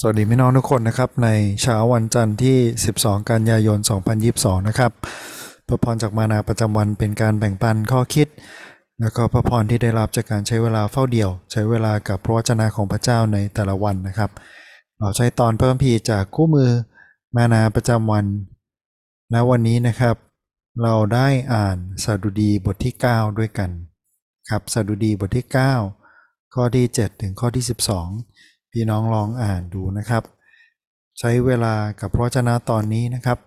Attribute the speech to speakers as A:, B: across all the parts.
A: สวัสดีพี่น้องทุกคนนะครับ ในเช้าวันจันทร์ที่ 12 กันยายน 2022 นะครับพระพรจากมานาประจำวันเป็นการแบ่งปันข้อคิด แล้วก็พระพรที่ได้รับจากการใช้เวลาเฝ้าเดี่ยว ใช้เวลากับพระวจนะของพระเจ้าในแต่ละวันนะครับ เราใช้ตอนเพิ่มพีจากคู่มือมานาประจำวันณวันนี้นะครับ เราได้อ่านสดุดีบทที่ 9 ด้วยกัน ครับสดุดีบทที่ 9 ข้อที่ 7 ถึงข้อที่ 12 พี่น้องลองอ่านดูนะครับ ใช้เวลากับพระวจนะตอนนี้นะครับ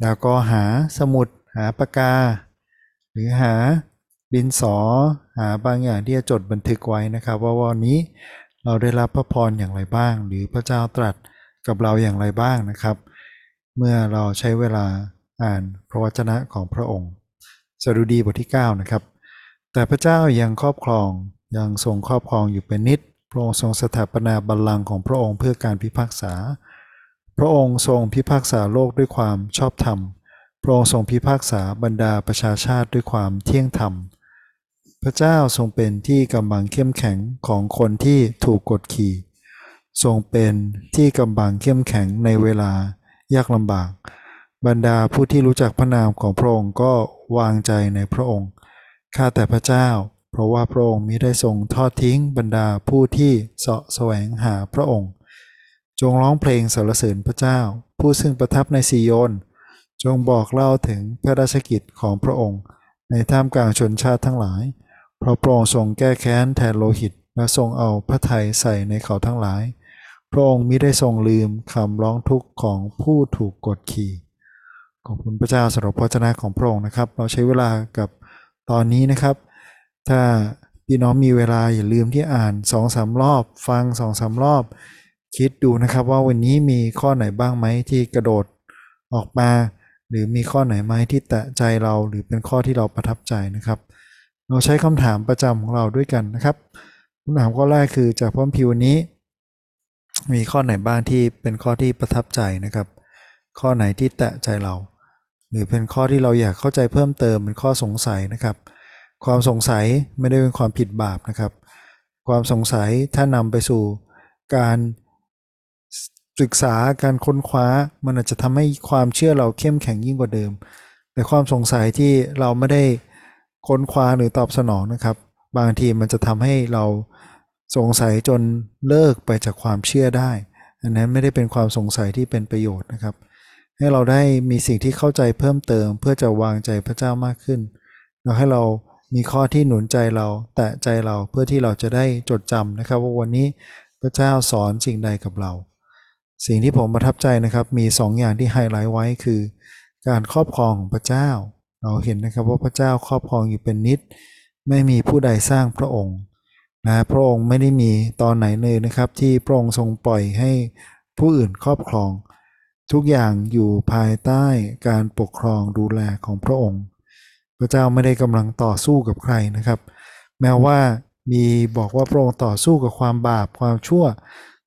A: แล้วก็หาสมุดหาปากกา หรือหาดินสอหาบางอย่างที่จะจดบันทึกไว้นะครับ ว่าวันนี้เราได้รับพระพรอย่างไรบ้าง หรือพระเจ้าตรัสกับเราอย่างไรบ้างนะครับ เมื่อเราใช้เวลาอ่านพระวจนะของพระองค์สดุดีบทที่ 9 นะครับ แต่พระเจ้ายังครอบครองยังทรงครอบครองอยู่เป็นนิด ระองค์ทรงสถาปนาบัลลังก์ของพระองค์เพื่อการพิพากษา พระองค์ทรงพิพากษาโลกด้วยความชอบธรรม พระองค์ทรงพิพากษาบรรดาประชาชาติด้วยความเที่ยงธรรม พระเจ้าทรงเป็นที่กำบังเข้มแข็งของคนที่ถูกกดขี่ ทรงเป็นที่กำบังเข้มแข็งในเวลายากลำบาก บรรดาผู้ที่รู้จักพระนามของพระองค์ก็วางใจในพระองค์ ข้าแต่พระเจ้า เพราะว่าพระองค์มิได้ทรงทอดทิ้งบรรดาผู้ที่เสาะแสวงหาพระองค์ จงร้องเพลงสรรเสริญพระเจ้า ผู้ซึ่งประทับในซีโยน จงบอกเล่าถึงพระราชกิจของพระองค์ ในท่ามกลางชนชาติทั้งหลาย เพราะพระองค์ทรงแก้แค้นแทนโลหิตและทรงเอาพระทัยใส่ในเขาทั้งหลาย พระองค์มิได้ทรงลืมคำร้องทุกข์ของผู้ถูกกดขี่ ขอบคุณพระเจ้าสำหรับพระเจนะของพระองค์นะครับ เราใช้เวลากับตอนนี้นะครับ ถ้าพี่น้องมีเวลาอย่าลืมที่อ่าน2องสารอบ ฟัง2องสารอบ คิดดูนะครับว่าวันนี้มีข้อไหนบ้างไหมที่กระโดดออกมา หรือมีข้อไหนไหมที่แตะใจเราหรือเป็นข้อที่เราประทับใจนะครับ เราใช้คำถามประจำของเราด้วยกันนะครับคำถามข้อแรกคือจากพระคัมภีร์วันนี้ มีข้อไหนบ้างที่เป็นข้อที่ประทับใจนะครับ ข้อไหนที่แตะใจเรา หรือเป็นข้อที่เราอยากเข้าใจเพิ่มเติมเป็นข้อสงสัยนะครับ ความสงสัยไม่ได้เป็นความผิดบาปนะครับ ความสงสัยถ้านำไปสู่การศึกษาการค้นคว้ามันอาจจะทำให้ความเชื่อเราเข้มแข็งยิ่งกว่าเดิม แต่ความสงสัยที่เราไม่ได้ค้นคว้าหรือตอบสนองนะครับ บางทีมันจะทำให้เราสงสัยจนเลิกไปจากความเชื่อได้ อันนั้นไม่ได้เป็นความสงสัยที่เป็นประโยชน์นะครับ ให้เราได้มีสิ่งที่เข้าใจเพิ่มเติม เพื่อจะวางใจพระเจ้ามากขึ้นแล้วให้เรา มีข้อที่หนุนใจเราแตะใจเราเพื่อที่เราจะได้จดจำนะครับ ว่าวันนี้พระเจ้าสอนสิ่งใดกับเรา สิ่งที่ผมประทับใจนะครับมี2ออย่างที่ไฮไลท์ไว้คือ การครอบครองของพระเจ้า เราเห็นนะครับว่าพระเจ้าครอบครองอยู่เป็นนิด ไม่มีผู้ใดสร้างพระองค์นะพระองค์ไม่ได้มีตอนไหนเลยนะครับ ที่พระองค์ทรงปล่อยให้ผู้อื่นครอบครอง ทุกอย่างอยู่ภายใต้การปกครองดูแลของพระองค์ ระเจ้าไม่ได้กำลังต่อสู้กับใครนะครับ แม้ว่ามีบอกว่าพระองค์ต่อสู้กับความบาปความชั่ว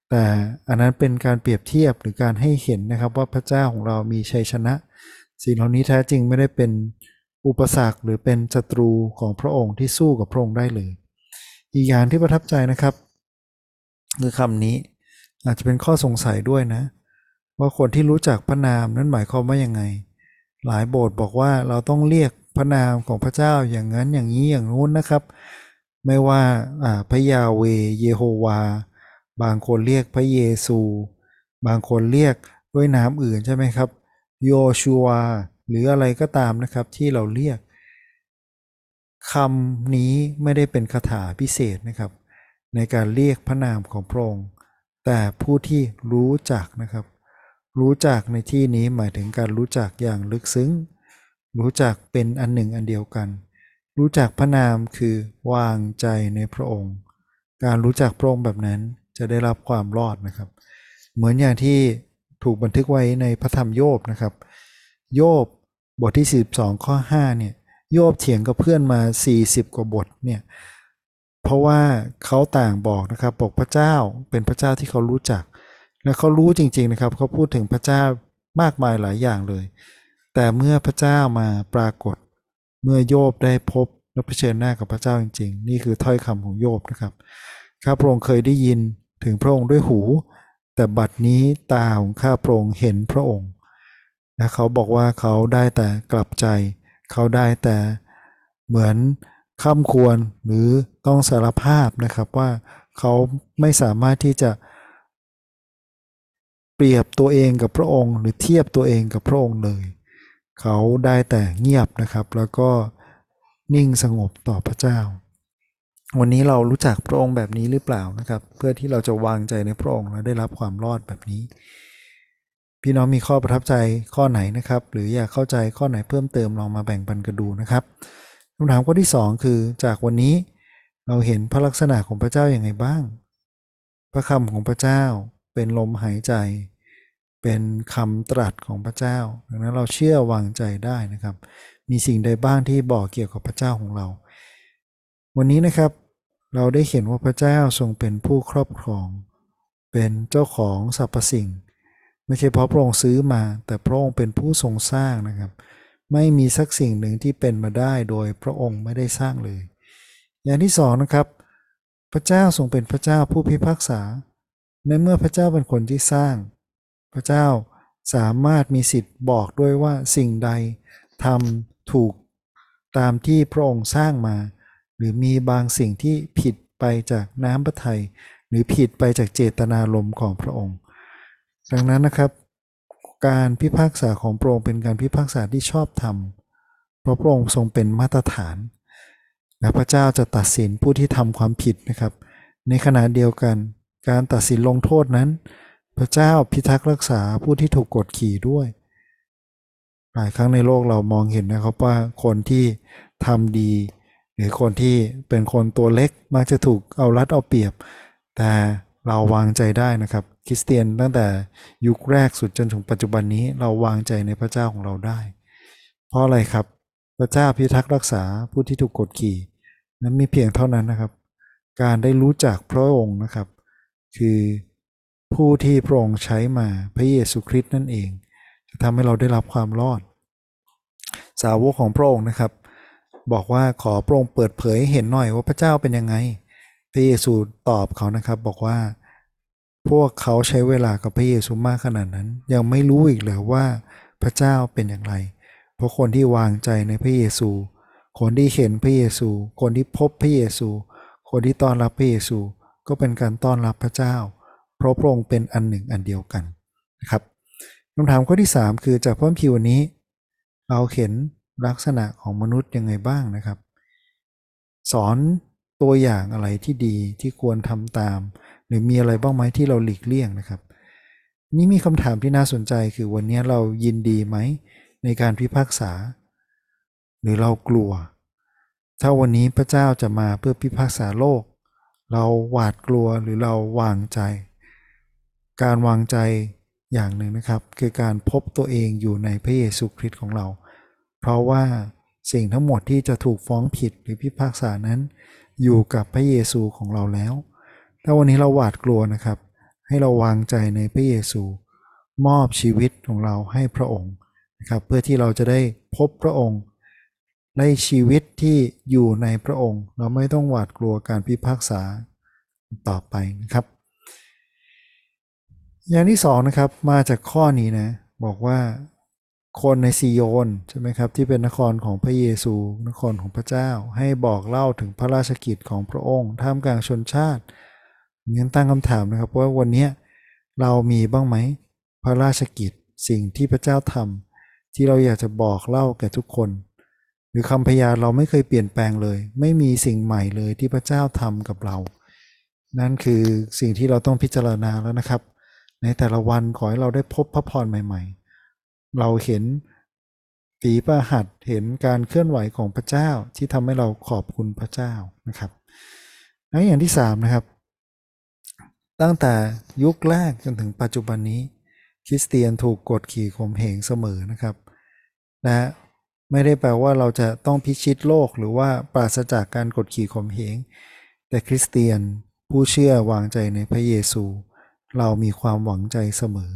A: แต่อันนั้นเป็นการเปรียบเทียบหรือการให้เห็นนะครับว่าพระเจ้าของเรามีชัยชนะ สิ่งเหล่านี้แท้จริงไม่ได้เป็นอุปสรรคหรือเป็นศัตรูของพระองค์ที่สู้กับพระองค์ได้เลย อีกอย่างที่ประทับใจนะครับคือคำนี้อาจจะเป็นข้อสงสัยด้วยนะ ว่าคนที่รู้จักพระนามนั้นหมายความว่ายังไง หลายโบสถ์บอกว่าเราต้องเรียก พระนามของพระเจ้าอย่างนั้นอย่างนี้อย่างนู้นนะครับ ไม่ว่าพระยาเวเยโฮวา บางคนเรียกพระเยซู บางคนเรียกด้วยนามอื่นใช่ไหมครับ โยชูวาหรืออะไรก็ตามนะครับที่เราเรียกคำนี้ไม่ได้เป็นคาถาพิเศษนะครับ ในการเรียกพระนามของพระองค์แต่ผู้ที่รู้จักนะครับ รู้จักในที่นี้หมายถึงการรู้จักอย่างลึกซึ้ง รู้จักเป็นอันหนึ่งอันเดียวกัน รู้จักพระนามคือวางใจในพระองค์ การรู้จักพระองค์แบบนั้นจะได้รับความรอดนะครับ เหมือนอย่างที่ถูกบันทึกไว้ในพระธรรมโยบนะครับ โยบบทที่ 42 ข้อ 5 เนี่ย โยบเถียงกับเพื่อนมา 40 กว่าบทเนี่ย เพราะว่าเขาต่างบอกนะครับบอกพระเจ้าเป็นพระเจ้าที่เขารู้จัก และเขารู้จริงๆนะครับ เขาพูดถึงพระเจ้ามากมายหลายอย่างเลย แต่เมื่อพระเจ้ามาปรากฏ เมื่อโยบได้พบและเผชิญหน้ากับพระเจ้าจริง ๆ นี่คือถ้อยคำของโยบนะครับข้าพระองค์เคยได้ยินถึงพระองค์ด้วยหู แต่บัดนี้ตาของข้าพระองค์เห็นพระองค์และเขาบอกว่าเขาได้แต่กลับใจ เขาได้แต่เหมือนข้ามควรหรือต้องสารภาพนะครับว่าเขาไม่สามารถที่จะ เปรียบตัวเองกับพระองค์ หรือเทียบตัวเองกับพระองค์เลย เขาได้แต่เงียบนะครับ แล้วก็นิ่งสงบต่อพระเจ้า วันนี้เรารู้จักพระองค์แบบนี้หรือเปล่านะครับ เพื่อที่เราจะวางใจในพระองค์และได้รับความรอดแบบนี้ พี่น้องมีข้อประทับใจข้อไหนนะครับ หรืออยากเข้าใจข้อไหนเพิ่มเติมลองมาแบ่งปันกันดูนะครับคำถามข้อที่สองคือจากวันนี้เราเห็นพระลักษณะของพระเจ้าอย่างไงบ้าง พระคำของพระเจ้าเป็นลมหายใจ เป็นคำตรัสของพระเจ้า ดังนั้นเราเชื่อวางใจได้นะครับ มีสิ่งใดบ้างที่บอกเกี่ยวกับพระเจ้าของเรา วันนี้นะครับเราได้เห็นว่าพระเจ้าทรงเป็นผู้ครอบครอง เป็นเจ้าของสรรพสิ่ง ไม่ใช่เพราะพระองค์ซื้อมา แต่พระองค์เป็นผู้ทรงสร้างนะครับ ไม่มีสักสิ่งหนึ่งที่เป็นมาได้โดยพระองค์ไม่ได้สร้างเลย อย่างที่สองนะครับ พระเจ้าทรงเป็นพระเจ้าผู้พิพากษา ในเมื่อพระเจ้าเป็นคนที่สร้าง ระเจ้าสามารถมีสิทธิ์บอกด้วยว่าสิ่งใดทำถูกตามที่พระองค์สร้างมา หรือมีบางสิ่งที่ผิดไปจากน้ำพระทัยหรือผิดไปจากเจตนารมณ์ของพระองค์ ดังนั้นนะครับ การพิพากษาของพระองค์เป็นการพิพากษาที่ชอบธรรมเพราะพระองค์ทรงเป็นมาตรฐานและพระเจ้าจะตัดสินผู้ที่ทำความผิดนะครับ ในขณะเดียวกัน การตัดสินลงโทษนั้น พระเจ้าพิทักษ์รักษาผู้ที่ถูกกดขี่ด้วย หลายครั้งในโลกเรามองเห็นนะครับว่าคนที่ทำดี หรือคนที่เป็นคนตัวเล็กมักจะถูกเอารัดเอาเปรียบ แต่เราวางใจได้นะครับ คริสเตียนตั้งแต่ยุคแรกสุดจนถึงปัจจุบันนี้เราวางใจในพระเจ้าของเราได้ เพราะอะไรครับพระเจ้าพิทักษ์รักษาผู้ที่ถูกกดขี่ นั้นมีเพียงเท่านั้นนะครับ การได้รู้จักพระองค์นะครับ คือ ผู้ที่พระองค์ใช้มาพระเยซูคริสต์นั่นเอง จะทำให้เราได้รับความรอด สาวกของพระองค์นะครับ บอกว่าขอพระองค์เปิดเผยให้เห็นหน่อยว่าพระเจ้าเป็นยังไง พระเยซูตอบเขานะครับบอกว่า พวกเขาใช้เวลากับพระเยซูมากขนาดนั้น ยังไม่รู้อีกเลยว่าพระเจ้าเป็นอย่างไร เพราะคนที่วางใจในพระเยซู คนที่เห็นพระเยซู คนที่พบพระเยซู คนที่ต้อนรับพระเยซู ก็เป็นการต้อนรับพระเจ้า เพราะพระองค์เป็นอันหนึ่งอันเดียวกันนะครับคำถามข้อที่ 3 คือจากพระคัมภีร์วันนี้ เราเห็นลักษณะของมนุษย์ยังไงบ้างนะครับ สอนตัวอย่างอะไรที่ดีที่ควรทำตาม หรือมีอะไรบ้างไหมที่เราหลีกเลี่ยงนะครับ นี่มีคำถามที่น่าสนใจคือวันนี้เรายินดีไหมในการพิพากษา หรือเรากลัว ถ้าวันนี้พระเจ้าจะมาเพื่อพิพากษาโลก เราหวาดกลัวหรือเราวางใจ การวางใจอย่างหนึ่งนะครับ คือการพบตัวเองอยู่ในพระเยซูคริสต์ของเรา เพราะว่าสิ่งทั้งหมดที่จะถูกฟ้องผิดหรือพิพากษานั้น อยู่กับพระเยซูของเราแล้ว ถ้าวันนี้เราหวาดกลัวนะครับ ให้เราวางใจในพระเยซู มอบชีวิตของเราให้พระองค์นะครับเพื่อที่เราจะได้พบพระองค์ในชีวิตที่อยู่ในพระองค์ เราไม่ต้องหวาดกลัวการพิพากษาต่อไปนะครับ อย่างที่สองนะครับมาจากข้อนี้นะ บอกว่าคนในซีโยนใช่ไหมครับที่เป็นนครของพระเยซู นครของพระเจ้า ให้บอกเล่าถึงพระราชกิจของพระองค์ท่ามกลางชนชาติงั้นตั้งคำถามนะครับว่าวันนี้เรามีบ้างไหมพระราชกิจสิ่งที่พระเจ้าทำที่เราอยากจะบอกเล่าแก่ทุกคน หรือคำพยานเราไม่เคยเปลี่ยนแปลงเลย ไม่มีสิ่งใหม่เลยที่พระเจ้าทำกับเรา นั่นคือสิ่งที่เราต้องพิจารณาแล้วนะครับ ในแต่ละวันขอให้เราได้พบพระพรใหม่ ๆ เราเห็นฝีประหัตเห็นการเคลื่อนไหวของพระเจ้าที่ทำให้เราขอบคุณพระเจ้านะครับและอย่างที่สามนะครับ ตั้งแต่ยุคแรกจนถึงปัจจุบันนี้ คริสเตียนถูกกดขี่ข่มเหงเสมอนะครับและไม่ได้แปลว่าเราจะต้องพิชิตโลกหรือว่าปราศจากการกดขี่ข่มเหงแต่คริสเตียนผู้เชื่อวางใจในพระเยซู เรามีความหวังใจเสมอ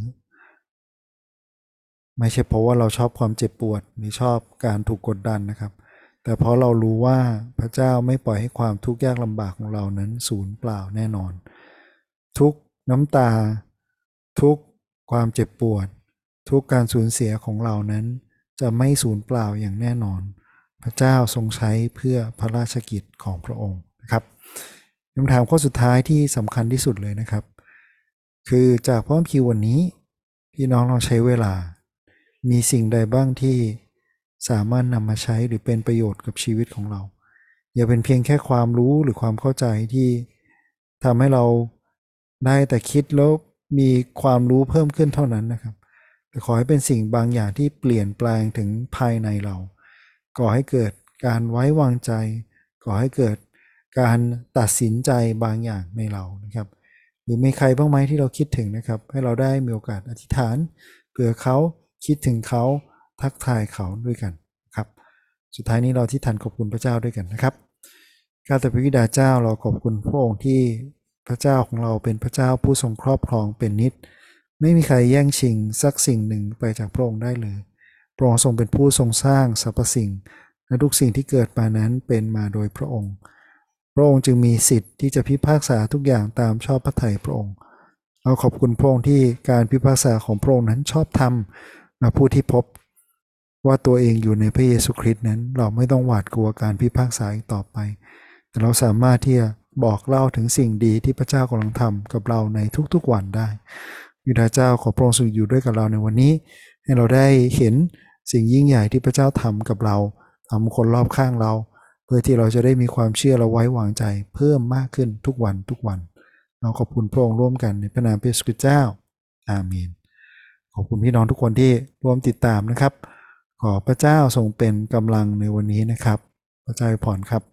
A: ไม่ใช่เพราะว่าเราชอบความเจ็บปวดหรือชอบการถูกกดดันนะครับ แต่เพราะเรารู้ว่าพระเจ้าไม่ปล่อยให้ความทุกข์ยากลำบากของเรานั้นสูญเปล่าแน่นอน ทุกน้ำตา ทุกความเจ็บปวด ทุกการสูญเสียของเรานั้น จะไม่สูญเปล่าอย่างแน่นอน พระเจ้าทรงใช้เพื่อพระราชกิจของพระองค์นะครับคำถามข้อสุดท้ายที่สำคัญที่สุดเลยนะครับ คือจากพระคัมภีร์วันนี้ พี่น้องเราใช้เวลา มีสิ่งใดบ้างที่สามารถนำมาใช้หรือเป็นประโยชน์กับชีวิตของเรา อย่าเป็นเพียงแค่ความรู้หรือความเข้าใจที่ทำให้เราได้แต่คิดแล้วมีความรู้เพิ่มขึ้นเท่านั้นนะครับแต่ขอให้เป็นสิ่งบางอย่างที่เปลี่ยนแปลงถึงภายในเรา ก่อให้เกิดการไว้วางใจ ก่อให้เกิดการตัดสินใจบางอย่างในเรานะครับ หรือมีใครบ้างไหมที่เราคิดถึงนะครับ ให้เราได้มีโอกาสอธิษฐานเผื่อเขาคิดถึงเขาทักทายเขาด้วยกันครับ สุดท้ายนี้เราที่ทันขอบคุณพระเจ้าด้วยกันนะครับข้าแต่พระบิดาเจ้าเราขอบคุณพระองค์ที่พระเจ้าของเราเป็นพระเจ้าผู้ทรงครอบครองเป็นนิจไม่มีใครแย่งชิงสักสิ่งหนึ่งไปจากพระองค์ได้เลยพระองค์ทรงเป็นผู้ทรงสร้างสรรพสิ่ง และทุกสิ่งที่เกิดมานั้นเป็นมาโดยพระองค์ พระองค์จึงมีสิทธิ์ที่จะพิพากษาทุกอย่างตามชอบพระทัยพระองค์ เราขอบคุณพระองค์ที่การพิพากษาของพระองค์นั้นชอบธรรมและผู้ที่พบว่าตัวเองอยู่ในพระเยซูคริสต์นั้น เราไม่ต้องหวาดกลัวการพิพากษาอีกต่อไป แต่เราสามารถที่จะบอกเล่าถึงสิ่งดีที่พระเจ้ากำลังทำกับเราในทุกๆวันได้ยูดาเจ้าขอพระองค์ทรงอยู่ด้วยกับเราในวันนี้ ให้เราได้เห็นสิ่งยิ่งใหญ่ที่พระเจ้าทำกับเราทำคนรอบข้างเรา พื่อที่เราจะได้มีความเชื่อและไว้วางใจ เพิ่มมากขึ้นทุกวันทุกวัน เราขอบคุณพระองค์ร่วมกันในพระนามพระเยซูคริสต์เจ้า อาเมน ขอบคุณพี่น้องทุกคนที่ร่วมติดตามนะครับ ขอพระเจ้าทรงเป็นกำลังในวันนี้นะครับ พระเจ้าอวยพรครับ